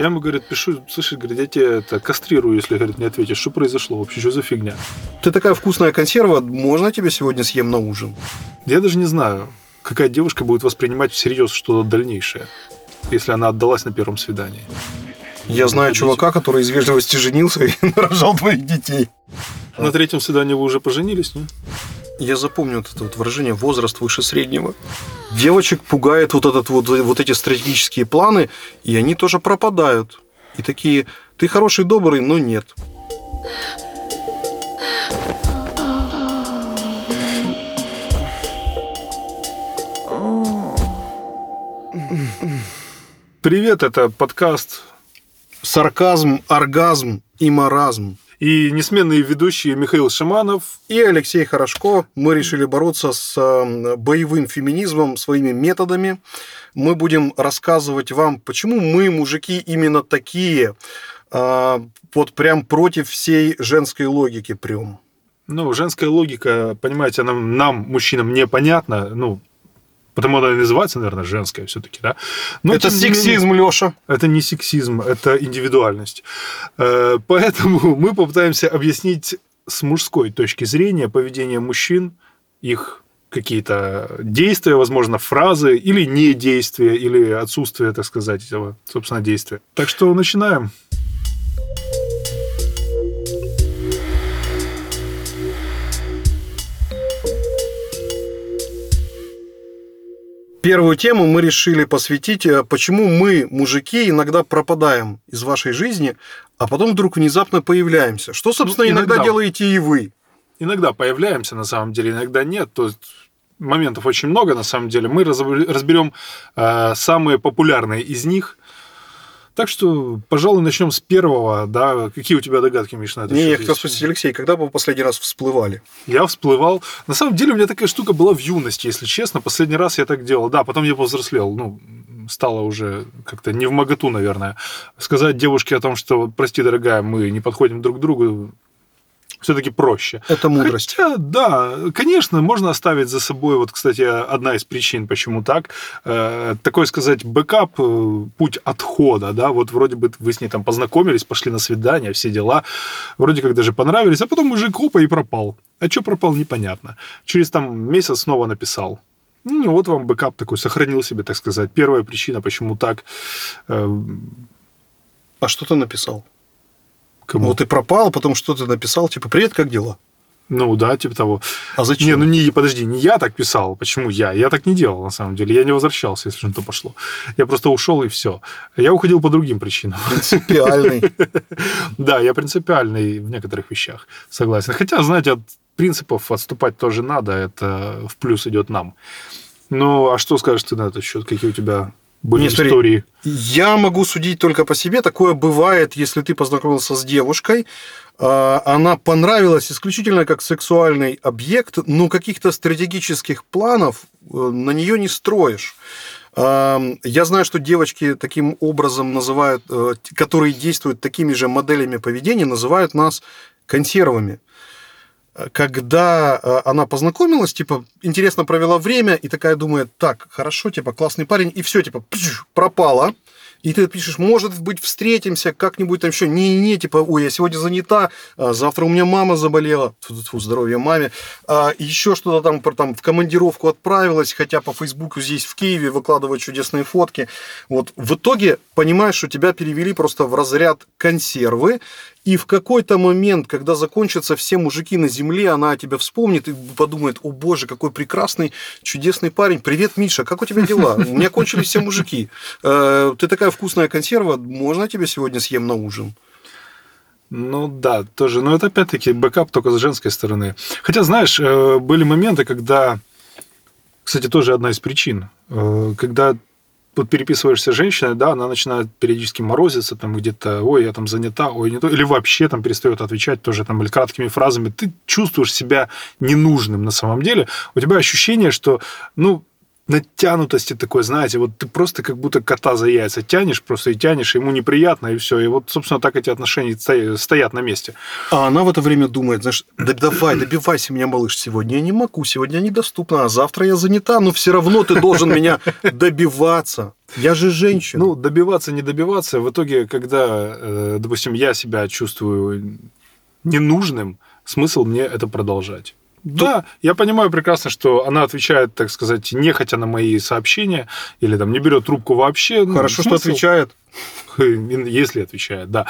Я ему, говорит, пишу, слушай, говорит, я тебя это кастрирую, если, говорит, не ответишь. Что произошло вообще? Что за фигня? Ты такая вкусная консерва, можно тебе сегодня съем на ужин? Я даже не знаю, какая девушка будет воспринимать всерьез что-то дальнейшее, если она отдалась на первом свидании. Я знаю чувака, который из вежливости женился и рожал двоих детей. На третьем свидании вы уже поженились, не? Я запомню вот это вот выражение «возраст выше среднего». Девочек пугает вот, этот вот, вот эти стратегические планы, и они тоже пропадают. И такие, ты хороший, добрый, но нет. Привет, это подкаст Сарказм, оргазм и маразм. И несменные ведущие Михаил Шаманов. И Алексей Хорошко. Мы решили бороться с э, боевым феминизмом своими методами. Мы будем рассказывать вам, почему мы, мужики, именно такие. А, Вот прям против всей женской логики прям. Ну, женская логика, понимаете, она нам, мужчинам, непонятна. Ну, потому она и называется, наверное, женская все-таки, да? Но, это не менее, сексизм, Леша. Это не сексизм, это индивидуальность. Э, Поэтому мы попытаемся объяснить с мужской точки зрения поведение мужчин, их какие-то действия, возможно, фразы, или не действия, или отсутствие, так сказать, этого, собственно, действия. Так что начинаем. Первую тему мы решили посвятить, э, почему мы, мужики, иногда пропадаем из вашей жизни, а потом вдруг внезапно появляемся. Что, собственно, Ну, иногда, иногда. делаете и вы. Иногда появляемся, на самом деле, иногда нет. То есть моментов очень много, на самом деле. Мы разберем э, самые популярные из них. Так что, пожалуй, начнем с первого. Да, какие у тебя догадки, Миш, на это Не, я хотел спросить, Алексей, когда вы последний раз всплывали? Я всплывал. На самом деле, у меня такая штука была в юности, если честно. Последний раз я так делал. Да, потом я повзрослел. Ну, стало уже как-то не в моготу, наверное. Сказать девушке о том, что, прости, дорогая, мы не подходим друг к другу, все-таки проще. Это мудрость. Хотя, да, конечно, можно оставить за собой, вот, кстати, одна из причин, почему так, э, такой сказать, бэкап, э, путь отхода, да, вот вроде бы вы с ней там познакомились, пошли на свидание, все дела, вроде как даже понравились, а потом мужик опа и пропал. А что пропал, непонятно. Через там месяц снова написал. Ну, вот вам бэкап такой, сохранил себе, так сказать. Первая причина, почему так. Э, А что ты написал? Кому? Вот ты пропал, потом что ты написал, типа, привет, как дела? Ну, да, типа того. А зачем? Не, ну не, подожди, не я так писал. Почему я? Я так не делал, на самом деле. Я не возвращался, если на то пошло. Я просто ушел и все. Я уходил по другим причинам. Принципиальный. Да, я принципиальный в некоторых вещах, согласен. Хотя, знаете, от принципов отступать тоже надо, это в плюс идет нам. Ну, а что скажешь ты на этот счет? Какие у тебя были Не, смотри, истории? Я могу судить только по себе. Такое бывает, если ты познакомился с девушкой, а, она понравилась исключительно как сексуальный объект, но каких-то стратегических планов э, на нее не строишь. А, Я знаю, что девочки таким образом называют, э, которые действуют такими же моделями поведения, называют нас консервами. Когда э, она познакомилась, типа, интересно провела время, и такая думает, так, хорошо, типа, классный парень, и все, типа, пш, пропала. И ты пишешь, может быть, встретимся как-нибудь там еще. Не-не, типа, ой, я сегодня занята, а завтра у меня мама заболела. Фу, здоровье маме. А, еще что-то там, про- там в командировку отправилась, хотя по Фейсбуку здесь в Киеве выкладывают чудесные фотки. Вот в итоге понимаешь, что тебя перевели просто в разряд консервы, и в какой-то момент, когда закончатся все мужики на земле, она о тебя вспомнит и подумает, о боже, какой прекрасный, чудесный парень. Привет, Миша, как у тебя дела? У меня кончились все мужики. Э, Ты такая вкусная консерва, можно я тебя сегодня съем на ужин? Ну да, тоже. Но это опять-таки бэкап только с женской стороны. Хотя, знаешь, э, были моменты, когда, кстати, тоже одна из причин, э, когда вот переписываешься с женщиной, да, она начинает периодически морозиться, там где-то, ой, я там занята, ой, не то, или вообще там перестает отвечать тоже там или краткими фразами, ты чувствуешь себя ненужным на самом деле, у тебя ощущение, что, ну, натянутости такой, знаете, вот ты просто как будто кота за яйца тянешь просто и тянешь, ему неприятно, и все. И вот, собственно, так эти отношения стоят на месте. А она в это время думает, знаешь, да давай, добивайся меня, малыш, сегодня я не могу, сегодня я недоступна, а завтра я занята, но все равно ты должен меня добиваться. Я же женщина. Ну, добиваться, не добиваться. В итоге, когда, э, допустим, я себя чувствую ненужным, смысл мне это продолжать. Да, я понимаю прекрасно, что она отвечает, так сказать, нехотя на мои сообщения, или там не берет трубку вообще. Ну, Хорошо, смысл... что отвечает. Если отвечает, да.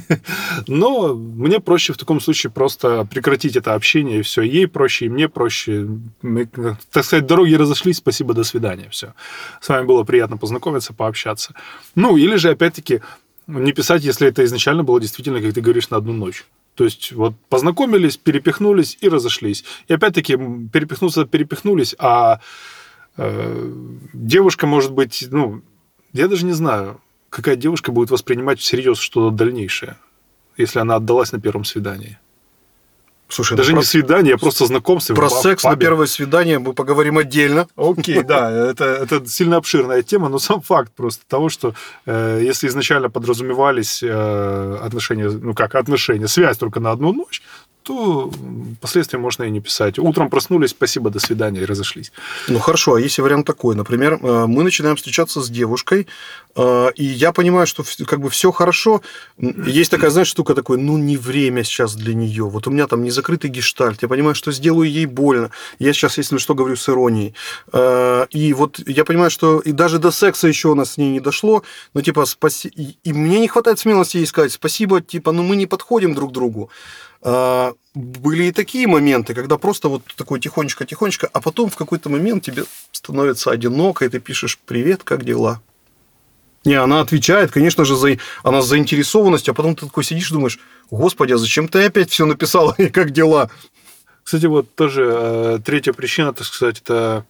Но мне проще в таком случае просто прекратить это общение, и все. Ей проще, и мне проще. Мы, так сказать, дороги разошлись, спасибо, до свидания, все. С вами было приятно познакомиться, пообщаться. Ну, или же, опять-таки, не писать, если это изначально было действительно, как ты говоришь, на одну ночь. То есть вот познакомились, перепихнулись и разошлись. И опять-таки перепихнуться, перепихнулись, а э, девушка может быть, ну, я даже не знаю, какая девушка будет воспринимать всерьез что-то дальнейшее, если она отдалась на первом свидании. Слушай, Даже ну, не про... свидание, а просто знакомство. Про секс на первое свидание мы поговорим отдельно. Окей, да, это, это сильно обширная тема, но сам факт просто того, что э, если изначально подразумевались э, отношения, ну как отношения, связь только на одну ночь, то последствия можно и не писать. Утром проснулись, спасибо, до свидания, и разошлись. Ну хорошо, а если вариант такой, например, э, мы начинаем встречаться с девушкой, э, и я понимаю, что как бы все хорошо, есть такая, знаешь, штука такой, ну не время сейчас для нее, вот у меня там не закрытый гештальт, я понимаю, что сделаю ей больно, я сейчас, если что, говорю с иронией, э, и вот я понимаю, что и даже до секса еще у нас с ней не дошло, но типа спаси... и мне не хватает смелости ей сказать спасибо, типа, ну мы не подходим друг к другу. А, были и такие моменты, когда просто вот такой тихонечко-тихонечко, а потом в какой-то момент тебе становится одиноко, и ты пишешь «Привет, как дела?» Не, она отвечает, конечно же, за, она с заинтересованностью, а потом ты такой сидишь и думаешь, господи, а зачем ты опять все написала, и как дела? Кстати, вот тоже э, третья причина, так сказать, это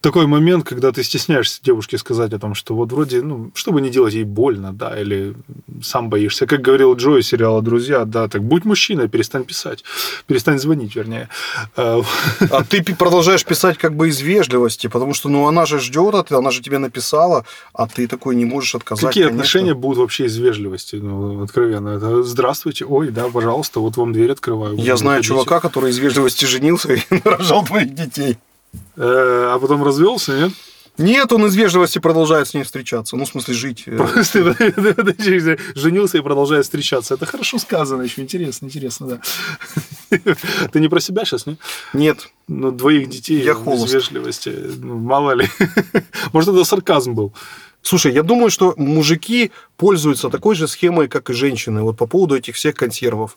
такой момент, когда ты стесняешься девушке сказать о том, что вот вроде, ну, чтобы не делать ей больно, да, или сам боишься. Как говорил Джо из сериала «Друзья», да, так будь мужчиной, перестань писать, перестань звонить, вернее. А, а ты продолжаешь писать как бы из вежливости, потому что, ну, она же ждет, она же тебе написала, а ты такой не можешь отказать. Какие конечно. отношения будут вообще из вежливости, ну, откровенно? Это «Здравствуйте, ой, да, пожалуйста, вот вам дверь открываю». Я знаю чувака, который из вежливости женился и рожал твоих детей. Э, а потом развелся, нет? Нет, он из вежливости продолжает с ней встречаться. Ну, в смысле, жить. Просто женился и продолжает встречаться. Это хорошо сказано еще. Интересно, интересно, да. Ты не про себя сейчас, нет? Нет. Ну, двоих детей Я из вежливости. Ну, мало ли. Может, это сарказм был. Слушай, я думаю, что мужики пользуются такой же схемой, как и женщины, вот по поводу этих всех консервов.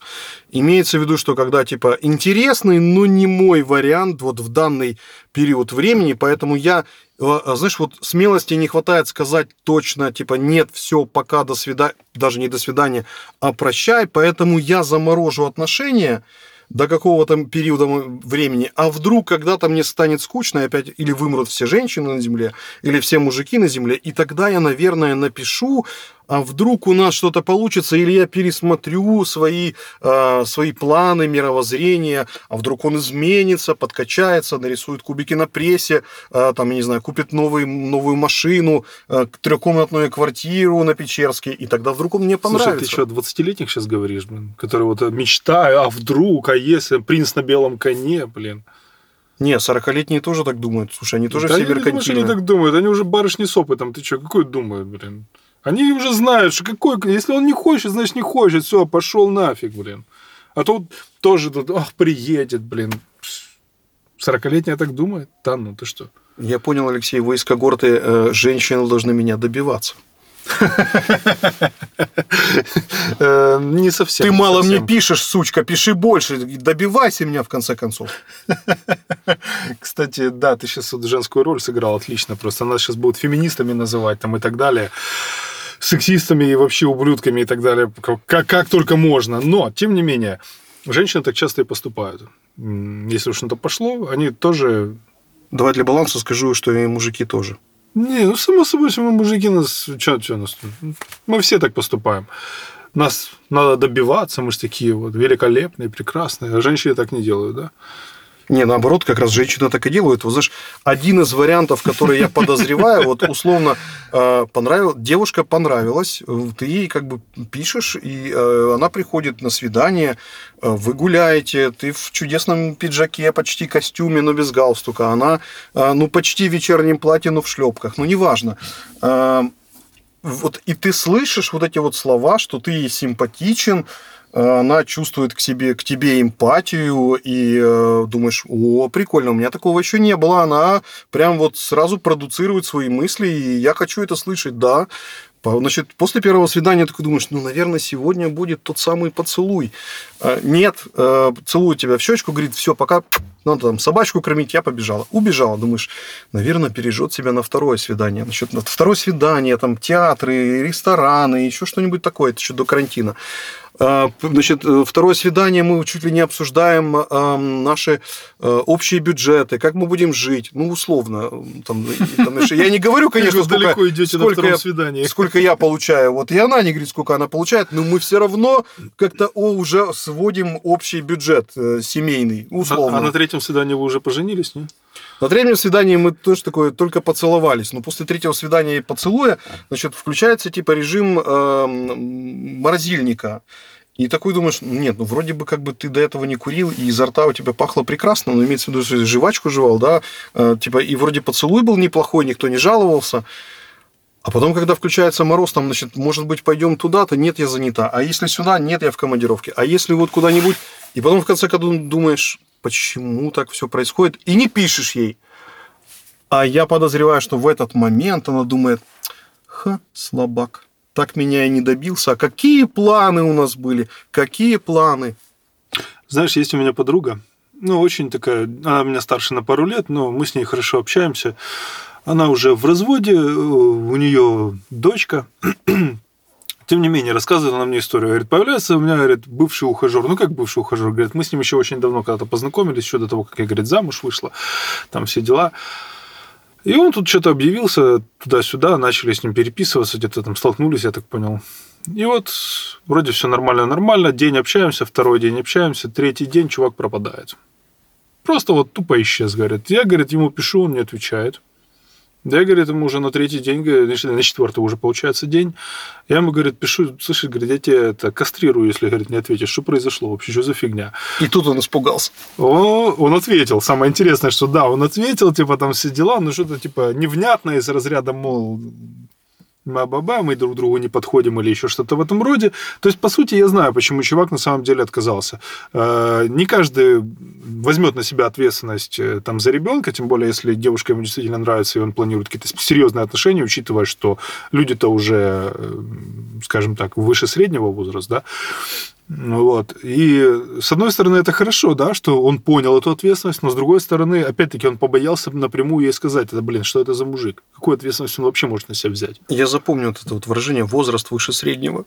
Имеется в виду, что когда, типа, интересный, но не мой вариант вот в данный период времени, поэтому я, э, знаешь, вот смелости не хватает сказать точно, типа, нет, все, пока, до свидания, даже не до свидания, а прощай, поэтому я заморожу отношения, до какого-то периода времени, а вдруг когда-то мне станет скучно, и опять или вымрут все женщины на Земле, или все мужики на Земле, и тогда я, наверное, напишу а вдруг у нас что-то получится, или я пересмотрю свои, э, свои планы, мировоззрения, а вдруг он изменится, подкачается, нарисует кубики на прессе, э, там, я не знаю, купит новый, новую машину, э, трехкомнатную квартиру на Печерске, и тогда вдруг он мне понравится. Слушай, ты что, 20-летних сейчас говоришь, блин, которые вот мечтаю, а вдруг, а если принц на белом коне, блин. Не, 40-летние тоже так думают. Слушай, они тоже да все меркантильные. они так думают. Они уже барышни с опытом. Ты что, какой думают, блин? Они уже знают, что какой... Если он не хочет, значит, не хочет. Все, пошел нафиг, блин. А тут тоже тут, ах, приедет, блин. 40-летняя так думает? Да ну, ты что? Я понял, Алексей, вы из когорты э, женщины должны меня добиваться. Э, не совсем. Ты мало мне пишешь, сучка, пиши больше, добивайся меня в конце концов. Кстати, да, ты сейчас женскую роль сыграл отлично, просто нас сейчас будут феминистами называть там и так далее сексистами и вообще ублюдками и так далее, как, как только можно. Но, тем не менее, женщины так часто и поступают. Если уж на то пошло, они тоже... Давай для баланса скажу, что и мужики тоже. Не, ну, само собой, мы мужики нас... Че, че нас... Мы все так поступаем. Нас надо добиваться, мы же такие вот великолепные, прекрасные. А женщины так не делают, да? Не, наоборот, как раз женщины так и делают. Вот знаешь, один из вариантов, который я подозреваю, вот условно э, понравилась, девушка понравилась, ты ей как бы пишешь, и э, она приходит на свидание, э, вы гуляете, ты в чудесном пиджаке, почти костюме, но без галстука, она, ну, почти в вечернем платье, но в шлепках, ну, неважно. Вот и ты слышишь вот эти вот слова, что ты симпатичен, э, она чувствует к себе, к тебе эмпатию, и э, думаешь, о, прикольно, у меня такого еще не было. Она прям вот сразу продуцирует свои мысли, и я хочу это слышать, да. Значит, после первого свидания ты думаешь, ну, наверное, сегодня будет тот самый поцелуй. Э, нет, э, целует тебя в щечку, говорит, все, пока надо там собачку кормить, я побежала. Убежала, думаешь, наверное, пережжет себя на второе свидание. Насчет на второе свидание, там, театры, рестораны, еще что-нибудь такое, это еще до карантина. А, значит, э, второе свидание мы чуть ли не обсуждаем наши э, общие бюджеты, как мы будем жить, ну, условно. Там, там, я не говорю, конечно, сколько, далеко идете сколько, на я, сколько я получаю. Вот и она не говорит, сколько она получает, но мы все равно как-то уже сводим общий бюджет э, семейный, условно. А, а на третьем свидании вы уже поженились, не? На третьем свидании мы тоже такое только поцеловались. Но после третьего свидания и поцелуя, значит, включается типа режим э, морозильника. И такой думаешь, нет, ну вроде бы как бы ты до этого не курил, и изо рта у тебя пахло прекрасно, но имеется в виду, что жвачку жевал, да, э, типа, и вроде поцелуй был неплохой, никто не жаловался. А потом, когда включается мороз, там, значит, может быть, пойдем туда-то, нет, я занята. А если сюда, нет, я в командировке. А если вот куда-нибудь... И потом, в конце концов, думаешь, почему так все происходит, и не пишешь ей. А я подозреваю, что в этот момент она думает, ха, слабак, так меня и не добился. А какие планы у нас были? Какие планы? Знаешь, есть у меня подруга, ну, очень такая, она меня старше на пару лет, но мы с ней хорошо общаемся. Она уже в разводе, у нее дочка. Тем не менее, рассказывает она мне историю. Говорит, появляется у меня, говорит, бывший ухажер. Ну, как бывший ухажер? Говорит, мы с ним еще очень давно когда-то познакомились, еще до того, как я, говорит, замуж вышла. Там все дела. И он тут что-то объявился туда-сюда, начали с ним переписываться, где-то там столкнулись, я так понял. И вот вроде все нормально-нормально, день общаемся, второй день общаемся, третий день чувак пропадает. Просто вот тупо исчез, говорит. Я, говорит, ему пишу, он не отвечает. Да, я, говорит, ему уже на третий день, на четвертый уже получается день. Я ему, говорит, пишу, слышишь, говорит, я тебя это кастрирую, если, говорит, не ответишь. Что произошло вообще, что за фигня? И тут он испугался. О, он ответил. Самое интересное, что да, он ответил, типа, там все дела, но что-то, типа, невнятное из разряда, мол, ба-ба-ба, мы друг другу не подходим или еще что-то в этом роде. То есть, по сути, я знаю, почему чувак на самом деле отказался. Э, не каждый возьмет на себя ответственность э, там, за ребенка, тем более, если девушка ему действительно нравится, и он планирует какие-то серьезные отношения, учитывая, что люди-то уже, э, скажем так, выше среднего возраста, да, вот. И с одной стороны, это хорошо, да, что он понял эту ответственность, но с другой стороны, опять-таки, он побоялся напрямую ей сказать, это, блин, что это за мужик? Какую ответственность он вообще может на себя взять? Я запомню вот это вот выражение «возраст выше среднего».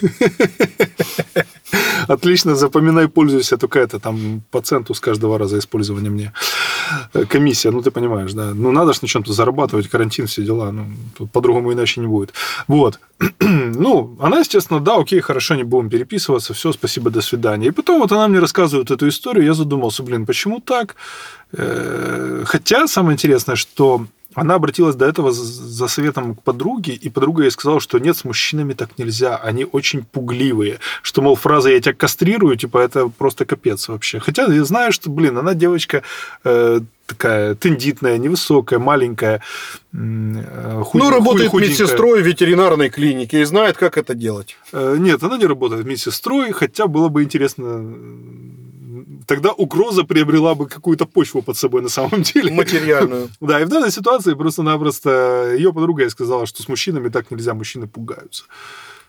Отлично, запоминай, пользуйся, только это там по центу с каждого раза использования мне. Э, комиссия, ну ты понимаешь, да. Ну надо же на чем-то зарабатывать, карантин, все дела, ну по-другому иначе не будет. Вот. ну, она, естественно, да, окей, хорошо, не будем переписываться, все, спасибо, до свидания. И потом вот она мне рассказывает эту историю, я задумался, блин, почему так? Э, хотя самое интересное, что она обратилась до этого за советом к подруге, и подруга ей сказала, что нет, с мужчинами так нельзя, они очень пугливые, что, мол, фраза «я тебя кастрирую», типа, это просто капец вообще. Хотя я знаю, что, блин, она девочка э, такая тендитная, невысокая, маленькая, э, худ... Ну, работает худенькая. медсестрой в ветеринарной клинике и знает, как это делать. Э, нет, она не работает медсестрой, хотя было бы интересно тогда угроза приобрела бы какую-то почву под собой на самом деле. Материальную. Да, и в данной ситуации просто-напросто ее подруга ей сказала, что с мужчинами так нельзя, мужчины пугаются.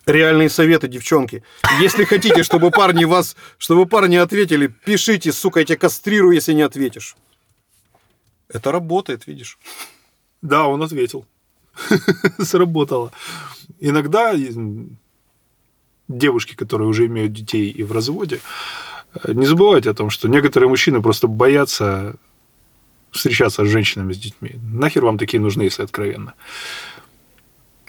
Реальные советы, девчонки. Если хотите, чтобы парни вас, чтобы парни ответили, пишите, сука, я тебя кастрирую, если не ответишь. Это работает, видишь. Да, он ответил. Сработало. Иногда девушки, которые уже имеют детей и в разводе, не забывайте о том, что некоторые мужчины просто боятся встречаться с женщинами, с детьми. Нахер вам такие нужны, если откровенно?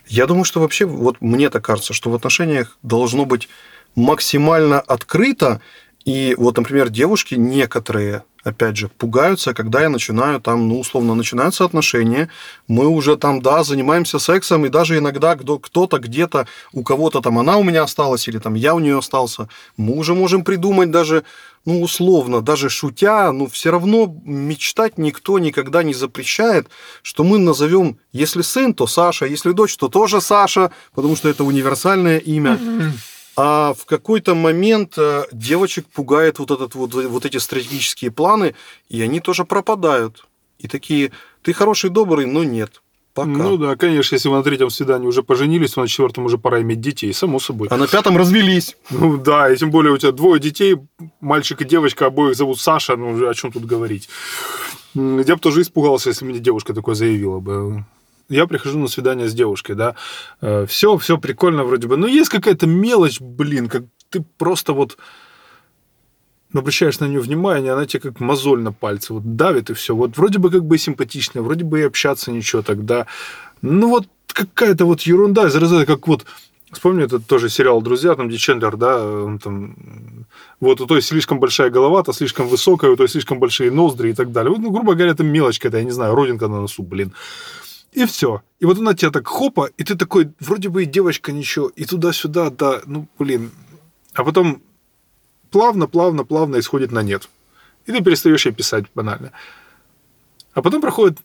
Я думаю, что вообще, вот мне так кажется, что в отношениях должно быть максимально открыто И вот, например, девушки некоторые, опять же, пугаются, когда я начинаю там, ну, условно, начинаются отношения, мы уже там, да, занимаемся сексом, и даже иногда кто-то где-то, у кого-то там она у меня осталась, или там я у нее остался, мы уже можем придумать даже, ну, условно, даже шутя, ну, все равно мечтать никто никогда не запрещает, что мы назовем, если сын, то Саша, если дочь, то тоже Саша, потому что это универсальное имя. А в какой-то момент э, девочек пугает вот, этот, вот, вот эти стратегические планы, и они тоже пропадают. И такие, ты хороший, добрый, но нет. Пока. Ну да, конечно, если вы на третьем свидании уже поженились, то на четвертом уже пора иметь детей, само собой. А на пятом развелись. Ну да, и тем более у тебя двое детей, мальчик и девочка, обоих зовут Саша, ну о чем тут говорить. Я бы тоже испугался, если мне девушка такое заявила бы я прихожу на свидание с девушкой, да, все, э, все прикольно вроде бы, но есть какая-то мелочь, блин, как ты просто вот обращаешь на нее внимание, она тебе как мозоль на пальце вот давит и все. Вот вроде бы как бы симпатичная, вроде бы и общаться ничего тогда. Ну вот какая-то вот ерунда из как вот Вспомни этот тоже сериал «Друзья», там, где Чендлер, да, он там, вот у той слишком большая голова, то слишком высокая, у той слишком большие ноздри и так далее. Вот, ну, грубо говоря, это мелочь какая-то, я не знаю, родинка на носу, блин. И все. И вот она тебя так хопа, и ты такой, вроде бы и девочка ничего, и туда-сюда, да, ну, блин. А потом плавно, плавно, плавно исходит на нет. И ты перестаешь ей писать банально. А потом проходит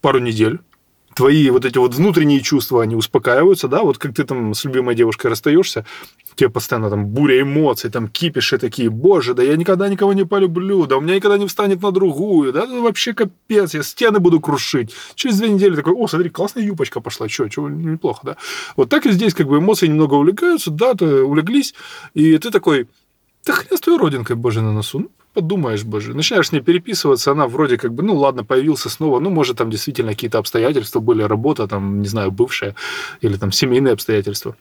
пару недель, твои вот эти вот внутренние чувства, они успокаиваются, да, вот как ты там с любимой девушкой расстаешься, тебе постоянно там буря эмоций, там кипиши такие, боже, да я никогда никого не полюблю, да у меня никогда не встанет на другую, да, это вообще капец, я стены буду крушить. Через две недели такой, о, смотри, классная юбочка пошла, что, что, неплохо, да. Вот так и здесь как бы эмоции немного увлекаются, да, ты улеглись, и ты такой, да хрен с твоей родинкой, боже, на носу, ну, подумаешь, боже, начинаешь с ней переписываться, она вроде как бы, ну ладно, появился снова, ну, может, там действительно какие-то обстоятельства были, работа, там, не знаю, бывшая, или там семейные обстоятельства,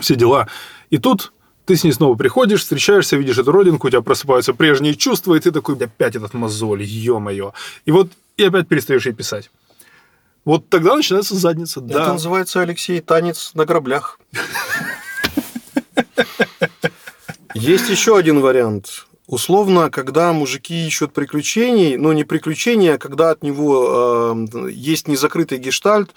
все дела. И тут ты с ней снова приходишь, встречаешься, видишь эту родинку, у тебя просыпаются прежние чувства, и ты такой, опять этот мозоль, ё-моё. И вот, и опять перестаешь ей писать. Вот тогда начинается задница. Это да. называется, Алексей, танец на граблях. Есть еще один вариант. Условно, когда мужики ищут приключений, но не приключения, а когда от него э, есть незакрытый гештальт,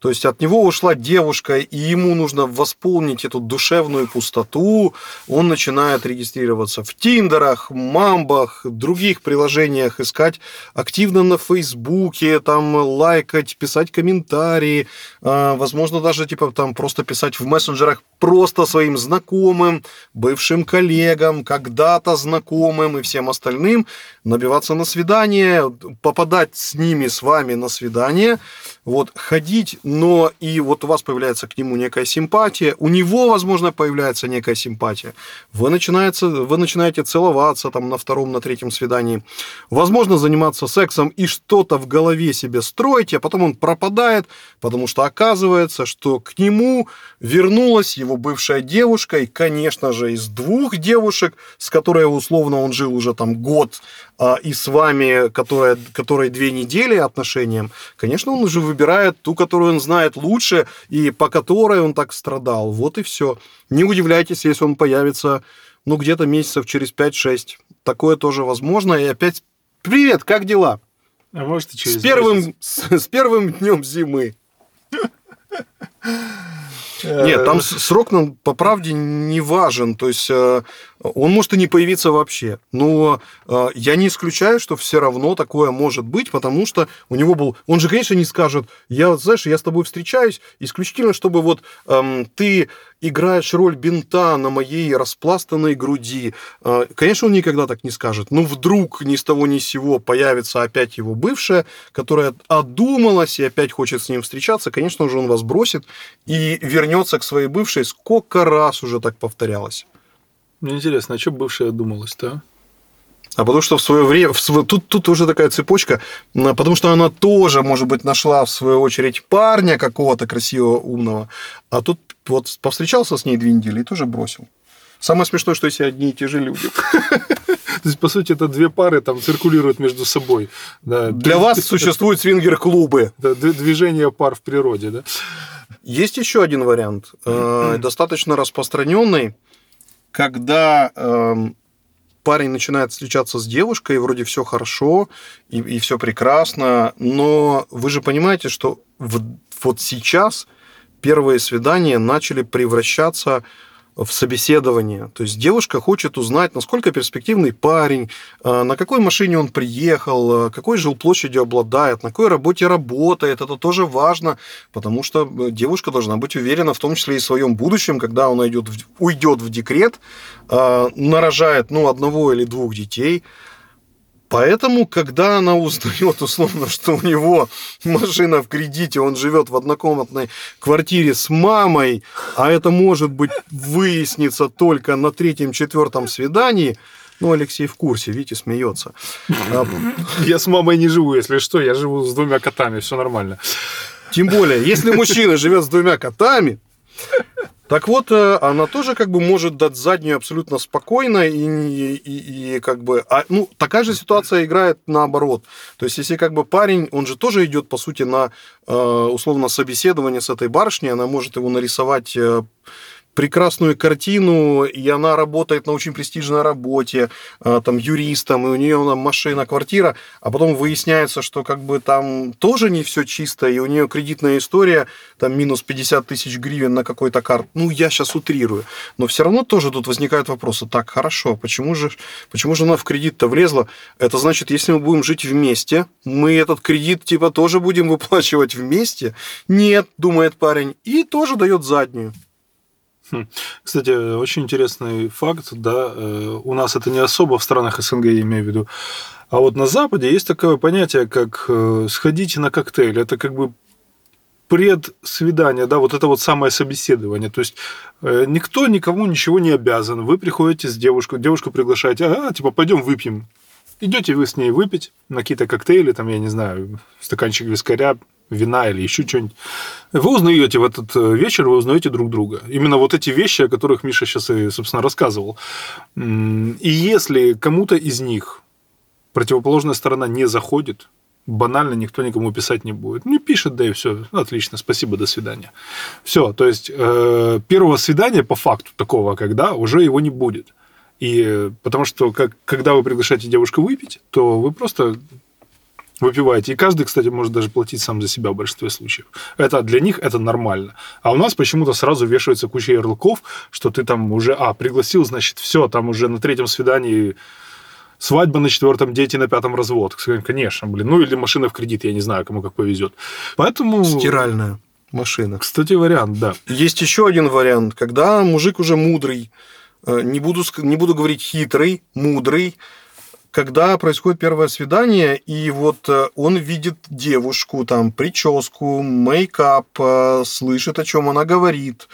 то есть от него ушла девушка, и ему нужно восполнить эту душевную пустоту. Он начинает регистрироваться в Тиндерах, Мамбах, других приложениях, искать активно на Фейсбуке, там лайкать, писать комментарии, а, возможно, даже типа там просто писать в мессенджерах просто своим знакомым, бывшим коллегам, когда-то знакомым и всем остальным, набиваться на свидание, попадать с ними, с вами на свидание, вот, ходить, но и вот у вас появляется к нему некая симпатия, у него, возможно, появляется некая симпатия, вы, начинаете, вы начинаете целоваться там на втором, на третьем свидании, возможно, заниматься сексом и что-то в голове себе строить, а потом он пропадает, потому что оказывается, что к нему вернулась его бывшая девушка, и, конечно же, из двух девушек, с которой условно он жил уже там год, и с вами, которая, которой две недели отношениям, конечно, он уже выбирает ту, которую он знает лучше, и по которой он так страдал. Вот и все. Не удивляйтесь, если он появится, ну, где-то месяцев через 5-6. Такое тоже возможно. И опять, привет, как дела? А может, и через с первым, с, с первым днем зимы. Нет, там срок нам по правде не важен. То есть э, он может и не появиться вообще. Но э, я не исключаю, что все равно такое может быть, потому что у него был... Он же, конечно, не скажет, я, знаешь, я с тобой встречаюсь исключительно, чтобы вот эм, ты играешь роль бинта на моей распластанной груди. Э, конечно, он никогда так не скажет. Но вдруг ни с того ни с сего появится опять его бывшая, которая одумалась и опять хочет с ним встречаться. Конечно же, он вас бросит и вернется к своей бывшей. Сколько раз уже так повторялось? Мне интересно, а что бывшая думалась-то? А потому что в свое время, в тут, тут уже такая цепочка, потому что она тоже, может быть, нашла в свою очередь парня какого-то красивого, умного, а тут вот повстречался с ней две недели и тоже бросил. Самое смешное, что если одни и те же люди. То есть, по сути, это две пары там циркулируют между собой. Да. Для вас существуют свингер-клубы. Да, движение пар в природе, да? Есть еще один вариант, э, достаточно распространенный, когда э, парень начинает встречаться с девушкой, и вроде все хорошо, и, и все прекрасно, но вы же понимаете, что в, вот сейчас первые свидания начали превращаться собеседование. То есть девушка хочет узнать, насколько перспективный парень, э, на какой машине он приехал, э, какой жилплощадью обладает, на какой работе работает. Это тоже важно, потому что э, девушка должна быть уверена в том числе и в своем будущем, когда он в, уйдет в декрет, нарожает ну, одного или двух детей – Поэтому, когда она узнает условно, что у него машина в кредите, он живет в однокомнатной квартире с мамой, а это может быть выяснится только на третьем-четвертом свидании, ну, Алексей в курсе, видите, смеется. Я с мамой не живу, если что, я живу с двумя котами, все нормально. Тем более, если мужчина живет с двумя котами, так вот, э, она тоже как бы может дать заднюю абсолютно спокойно, и, и, и как бы... А, ну, такая же ситуация играет наоборот. То есть, если как бы парень, он же тоже идет, по сути, на э, условно собеседование с этой барышней, она может его нарисовать э, прекрасную картину, и она работает на очень престижной работе, а, там, юристом, и у нее там машина, квартира, а потом выясняется, что как бы там тоже не все чисто, и у нее кредитная история, там, минус 50 тысяч гривен на какой-то карт. Ну, я сейчас утрирую. Но все равно тоже тут возникают вопросы. Так, хорошо, почему же, почему же она в кредит-то влезла? Это значит, если мы будем жить вместе, мы этот кредит типа тоже будем выплачивать вместе? Нет, думает парень, и тоже дает заднюю. Хм. Кстати, очень интересный факт, да, э, у нас это не особо в странах СНГ, я имею в виду, а вот на Западе есть такое понятие, как э, сходите на коктейль. Это как бы предсвидание, да, вот это вот самое собеседование. То есть э, никто никому ничего не обязан. Вы приходите с девушкой, девушку приглашаете, ага, типа, пойдем выпьем. Идете вы с ней выпить на какие-то коктейли, там, я не знаю, стаканчик вискаря, вина или еще что-нибудь. Вы узнаете в этот э, вечер, вы узнаете друг друга. Именно вот эти вещи, о которых Миша сейчас и, собственно, рассказывал. И если кому-то из них противоположная сторона не заходит, банально никто никому писать не будет. Не пишет, да и все. Отлично, спасибо, до свидания. Все, то есть э, первого свидания по факту такого, когда уже его не будет. И потому что как, когда вы приглашаете девушку выпить, то вы просто выпиваете. И каждый, кстати, может даже платить сам за себя в большинстве случаев. Это для них это нормально. А у нас почему-то сразу вешается куча ярлыков, что ты там уже, а, пригласил, значит, все, там уже на третьем свидании свадьба на четвертом, дети на пятом развод. Конечно, блин. Ну, или машина в кредит, я не знаю, кому как повезет. Поэтому... Стиральная машина. Кстати, вариант, да. Есть еще один вариант, когда мужик уже мудрый, не буду, не буду говорить хитрый, мудрый, когда происходит первое свидание, и вот э, он видит девушку, там, прическу, мейкап, э, слышит, о чем она говорит,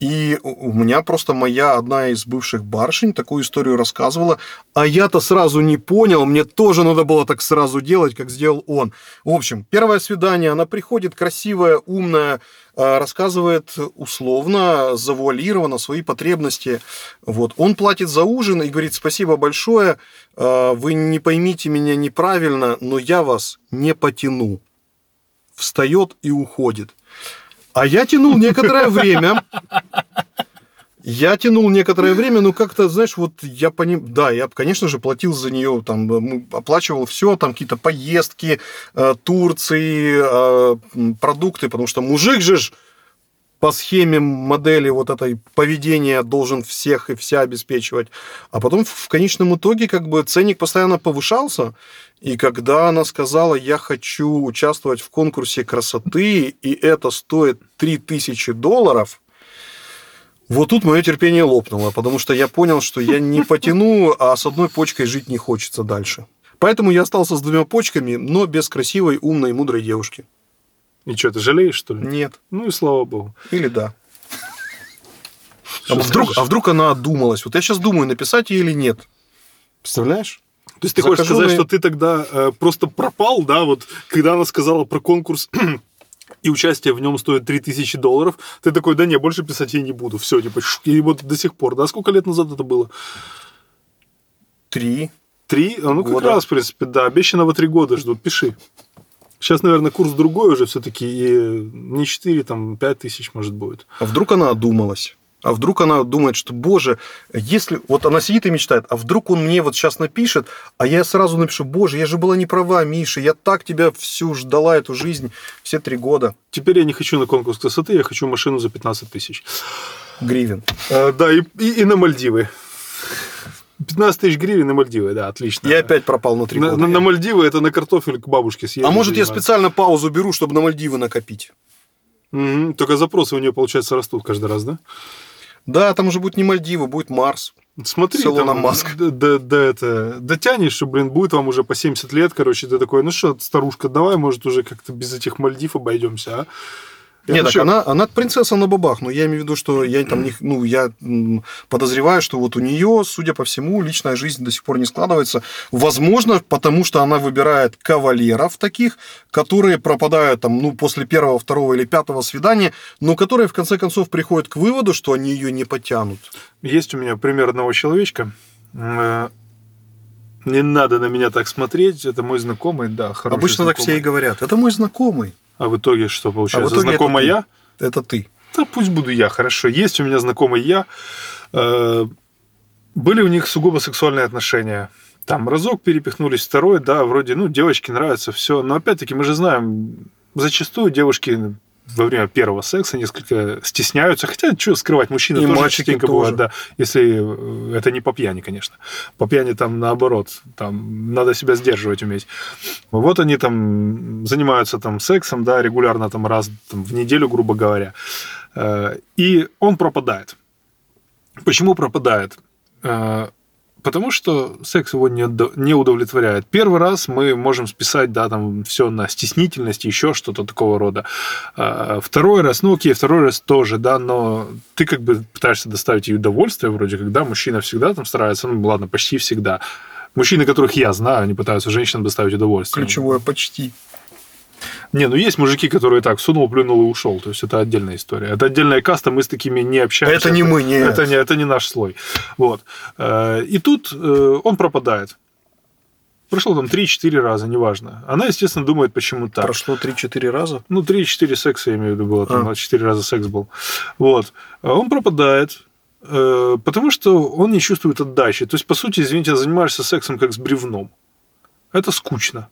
и у меня просто моя одна из бывших барышень такую историю рассказывала, а я-то сразу не понял, мне тоже надо было так сразу делать, как сделал он. В общем, первое свидание, она приходит красивая, умная, а, рассказывает условно, завуалированно свои потребности. Вот. Он платит за ужин и говорит, спасибо большое, а, вы не поймите меня неправильно, но я вас не потяну. Встает и уходит. А я тянул некоторое время. Я тянул некоторое время, но как-то, знаешь, вот я поним... Да, я, конечно же, платил за нее, там, оплачивал все, там, какие-то поездки, э, Турции, э, продукты, потому что мужик же ж по схеме модели вот этой поведения должен всех и вся обеспечивать. А потом в конечном итоге как бы ценник постоянно повышался, и когда она сказала, я хочу участвовать в конкурсе красоты, и это стоит 3000 долларов, вот тут мое терпение лопнуло, потому что я понял, что я не потяну, а с одной почкой жить не хочется дальше. Поэтому я остался с двумя почками, но без красивой, умной, мудрой девушки. И что, ты жалеешь, что ли? Нет. Ну и слава богу. Или да. А вдруг, а вдруг она одумалась? Вот я сейчас думаю, написать ей или нет. Представляешь? То есть ты Захожу хочешь сказать, на... что ты тогда э, просто пропал, да, вот когда она сказала про конкурс и участие в нем стоит 3000 долларов, ты такой, да не, больше писать я не буду, все, типа, и вот до сих пор, да, сколько лет назад это было? Три. Три? А, ну, года. как раз, в принципе, да, обещанного три года ждут, пиши. Сейчас, наверное, курс другой уже все-таки, и не 4, там, 5 тысяч, может, будет. А вдруг она одумалась? А вдруг она думает, что, боже, если... Вот она сидит и мечтает, а вдруг он мне вот сейчас напишет, а я сразу напишу, боже, я же была не права, Миша, я так тебя всю ждала, эту жизнь, все три года. Теперь я не хочу на конкурс красоты, я хочу машину за 15 тысяч. Гривен. Э, да, и, и, и на Мальдивы. 15 тысяч гривен на Мальдивы, да, отлично. Я опять пропал на три на, года. на, на Мальдивы это на картофель к бабушке съездить. а может, я специально паузу беру, чтобы на Мальдивы накопить? Мгм, Только запросы у нее, получается, растут каждый раз, да? Да, там уже будет не Мальдивы, будет Марс. Смотри, С Илоном там, Маск. Да, да, да, это, дотянешь, что, блин, будет вам уже по 70 лет, короче, ты такой, ну что, старушка, давай, может, уже как-то без этих Мальдив обойдемся, а? Нет, так она, она принцесса на бабах, но я имею в виду, что я там не, ну, я подозреваю, что вот у нее, судя по всему, личная жизнь до сих пор не складывается. Возможно, потому что она выбирает кавалеров таких, которые пропадают там, ну, после первого, второго или пятого свидания, но которые в конце концов приходят к выводу, что они ее не потянут. Есть у меня пример одного человечка. Э, Не надо на меня так смотреть, это мой знакомый, да, хороший Обычно так все и знакомый. говорят. Это мой знакомый. А в итоге что получается? итоге это Знакомая ты. я? Это ты. Да пусть буду я, хорошо. Есть у меня знакомый я. Э, Были у них сугубо сексуальные отношения. Там разок перепихнулись, второй, да, вроде, ну, девочке нравится все. Но опять-таки мы же знаем, зачастую девушки во время первого секса несколько стесняются. Хотя, что скрывать, мужчины И тоже частенько тоже. бывают, да. Если э, это не по пьяни, конечно. По пьяни там наоборот. Там надо себя сдерживать уметь. Вот они там занимаются там сексом, да, регулярно там раз там, в неделю, грубо говоря. Э, И он пропадает. Почему пропадает? Потому что секс его не, не удовлетворяет. Первый раз мы можем списать, да, там все на стеснительность, еще что-то такого рода. А, Второй раз, ну окей, второй раз тоже, да, но ты как бы пытаешься доставить ей удовольствие, вроде как, да, мужчина всегда там старается, ну ладно, почти всегда. Мужчины, которых я знаю, они пытаются женщинам доставить удовольствие. Ключевое почти. Не, ну есть мужики, которые так сунул, плюнул и ушел. То есть это отдельная история. Это отдельная каста, мы с такими не общаемся. Это не мы, нет. Это не, это не наш слой. Вот. Э, И тут э, он пропадает. Прошло там 3-4 раза, неважно. Она, естественно, думает, почему так. Прошло 3-4 раза. Ну, 3-4 секса, я имею в виду, было. Там А. 4 раза секс был. Вот. А Он пропадает, э, потому что он не чувствует отдачи. То есть, по сути, извините, занимаешься сексом как с бревном. Это скучно.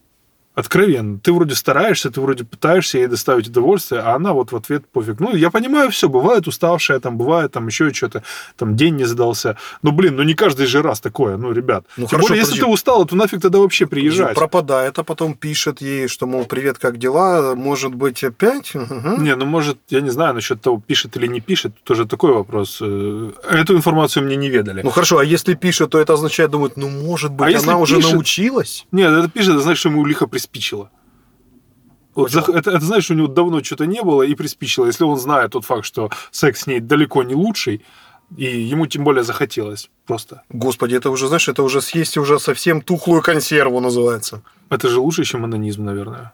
Откровенно. Ты вроде стараешься, ты вроде пытаешься ей доставить удовольствие, а она вот в ответ пофиг. Ну, я понимаю все, бывает уставшая, там, бывает там еще что-то, там, день не задался. Ну, блин, ну не каждый же раз такое, ну, ребят. Ну, Тем хорошо, более, если подожди. ты устал, то нафиг тогда вообще приезжать. Пропадает, а потом пишет ей, что, мол, привет, как дела? Может быть, опять? Ага. Не, ну может, я не знаю насчет того, пишет или не пишет, тоже такой вопрос. Э, Эту информацию мне не ведали. Ну хорошо, а если пишет, то это означает, думает, ну, может быть, А она уже пишет- научилась? Нет, это пишет, это значит, что ему лихо приспичило. Вот Понял. зах- это, это что у него давно что-то не было и приспичило. Если он знает тот факт, что секс с ней далеко не лучший, и ему тем более захотелось просто. Господи, это уже, знаешь, это уже съесть уже совсем тухлую консерву называется. Это же лучше, чем анонизм, наверное.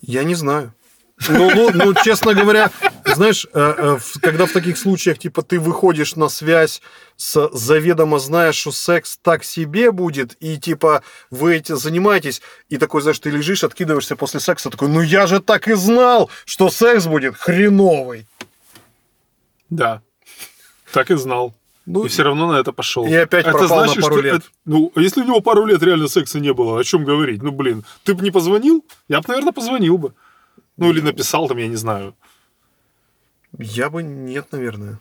Я не знаю. Ну, ну, ну, честно говоря, знаешь, э, э, когда в таких случаях, типа, ты выходишь на связь с заведомо знаешь, что секс так себе будет, и, типа, вы эти занимаетесь, и такой, знаешь, ты лежишь, откидываешься после секса, такой, ну, я же так и знал, что секс будет хреновый. Да. Так и знал. Ну, и все равно на это пошел. и опять пропал на пару лет. ну, а если у него пару лет реально секса не было, о чем говорить? Ну, блин, ты бы не позвонил? Я бы, наверное, позвонил бы. Ну, или написал там, я не знаю. Я бы нет, наверное.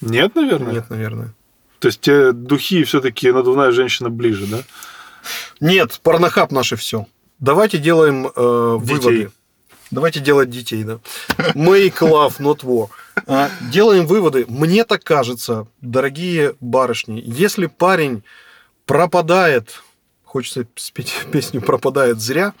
Нет, наверное? Нет, наверное. То есть те духи все-таки надувная женщина ближе, да? Нет, порнохаб наше все. Давайте делаем э, Детей. выводы. Давайте делать детей, да. Make love, not war. А, делаем выводы. Мне так кажется, дорогие барышни, если парень пропадает, хочется спеть песню «Пропадает зря»,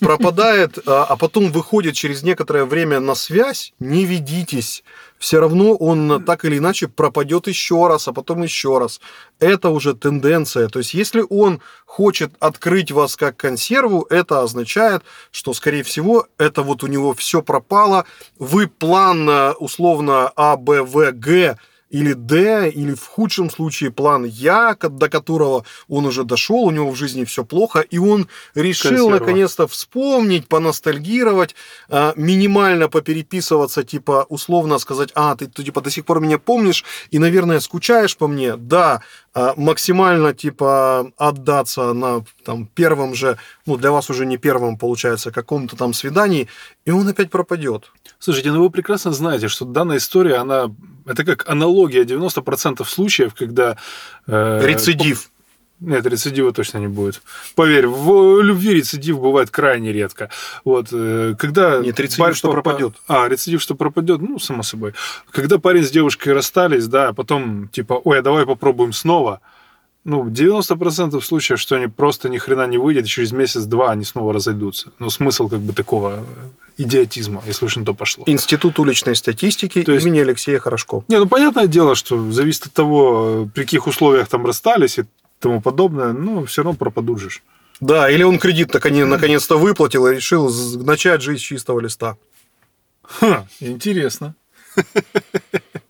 пропадает, а а потом выходит через некоторое время на связь, не ведитесь. Все равно он так или иначе пропадет еще раз, а потом еще раз. Это уже тенденция. То есть, если он хочет открыть вас как консерву, это означает, что, скорее всего, это вот у него все пропало. Вы план, э, условно, А, Б, В, Г или Д, или в худшем случае план Я, до которого он уже дошел, у него в жизни все плохо, и он решил наконец-то вспомнить, поностальгировать, а, минимально попереписываться, типа условно сказать, а, ты, ты, типа до сих пор меня помнишь и, наверное, скучаешь по мне, да, а, максимально типа отдаться на там первом же, ну для вас уже не первом получается, каком-то там свидании, и он опять пропадет. Слушайте, ну вы прекрасно знаете, что данная история, она это как аналогия 90% случаев, когда... э, Рецидив. Нет, рецидива точно не будет. Поверь, в любви рецидив бывает крайне редко. Вот, э, когда Нет, рецидив, парень что пропадет. А, рецидив, что пропадет, ну, само собой. Когда парень с девушкой расстались, да, а потом, типа, ой, а давай попробуем снова. Ну, 90% случаев, что они просто ни хрена не выйдет, и через месяц-два они снова разойдутся. Ну, смысл как бы такого э, идиотизма, если уж на то пошло. Институт уличной статистики То есть- имени Алексея Хорошко. Не, ну понятное дело, что зависит от того, при каких условиях там расстались и тому подобное, ну, все равно пропадут же. Да, или он кредит наконец- наконец-то выплатил и решил начать жизнь с чистого листа. Ха, интересно.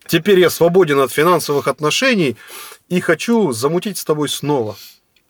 Теперь я свободен от финансовых отношений и хочу замутить с тобой снова.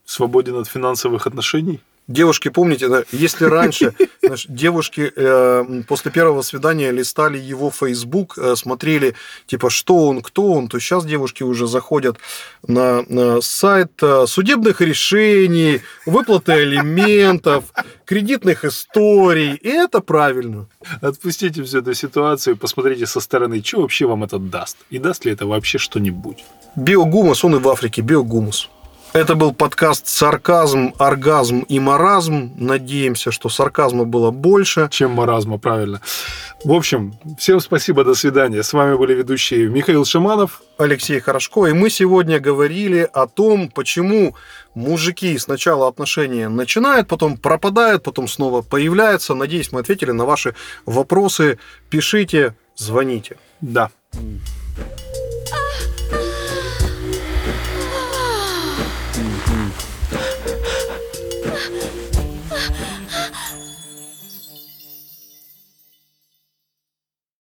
Свободен от финансовых отношений? Девушки, помните, если раньше знаешь, девушки э, после первого свидания листали его Facebook, э, смотрели, типа, что он, кто он, то сейчас девушки уже заходят на, на сайт э, судебных решений, выплаты алиментов, кредитных историй, и это правильно. Отпустите всю эту ситуацию посмотрите со стороны, что вообще вам это даст. И даст ли это вообще что-нибудь. Биогумус, он и в Африке, биогумус. Это был подкаст «Сарказм, оргазм и маразм». Надеемся, что сарказма было больше. Чем маразма, правильно. В общем, всем спасибо, до свидания. С вами были ведущие Михаил Шаманов. Алексей Хорошко, и мы сегодня говорили о том, почему мужики сначала отношения начинают, потом пропадают, потом снова появляются. Надеюсь, мы ответили на ваши вопросы. Пишите, звоните. Да.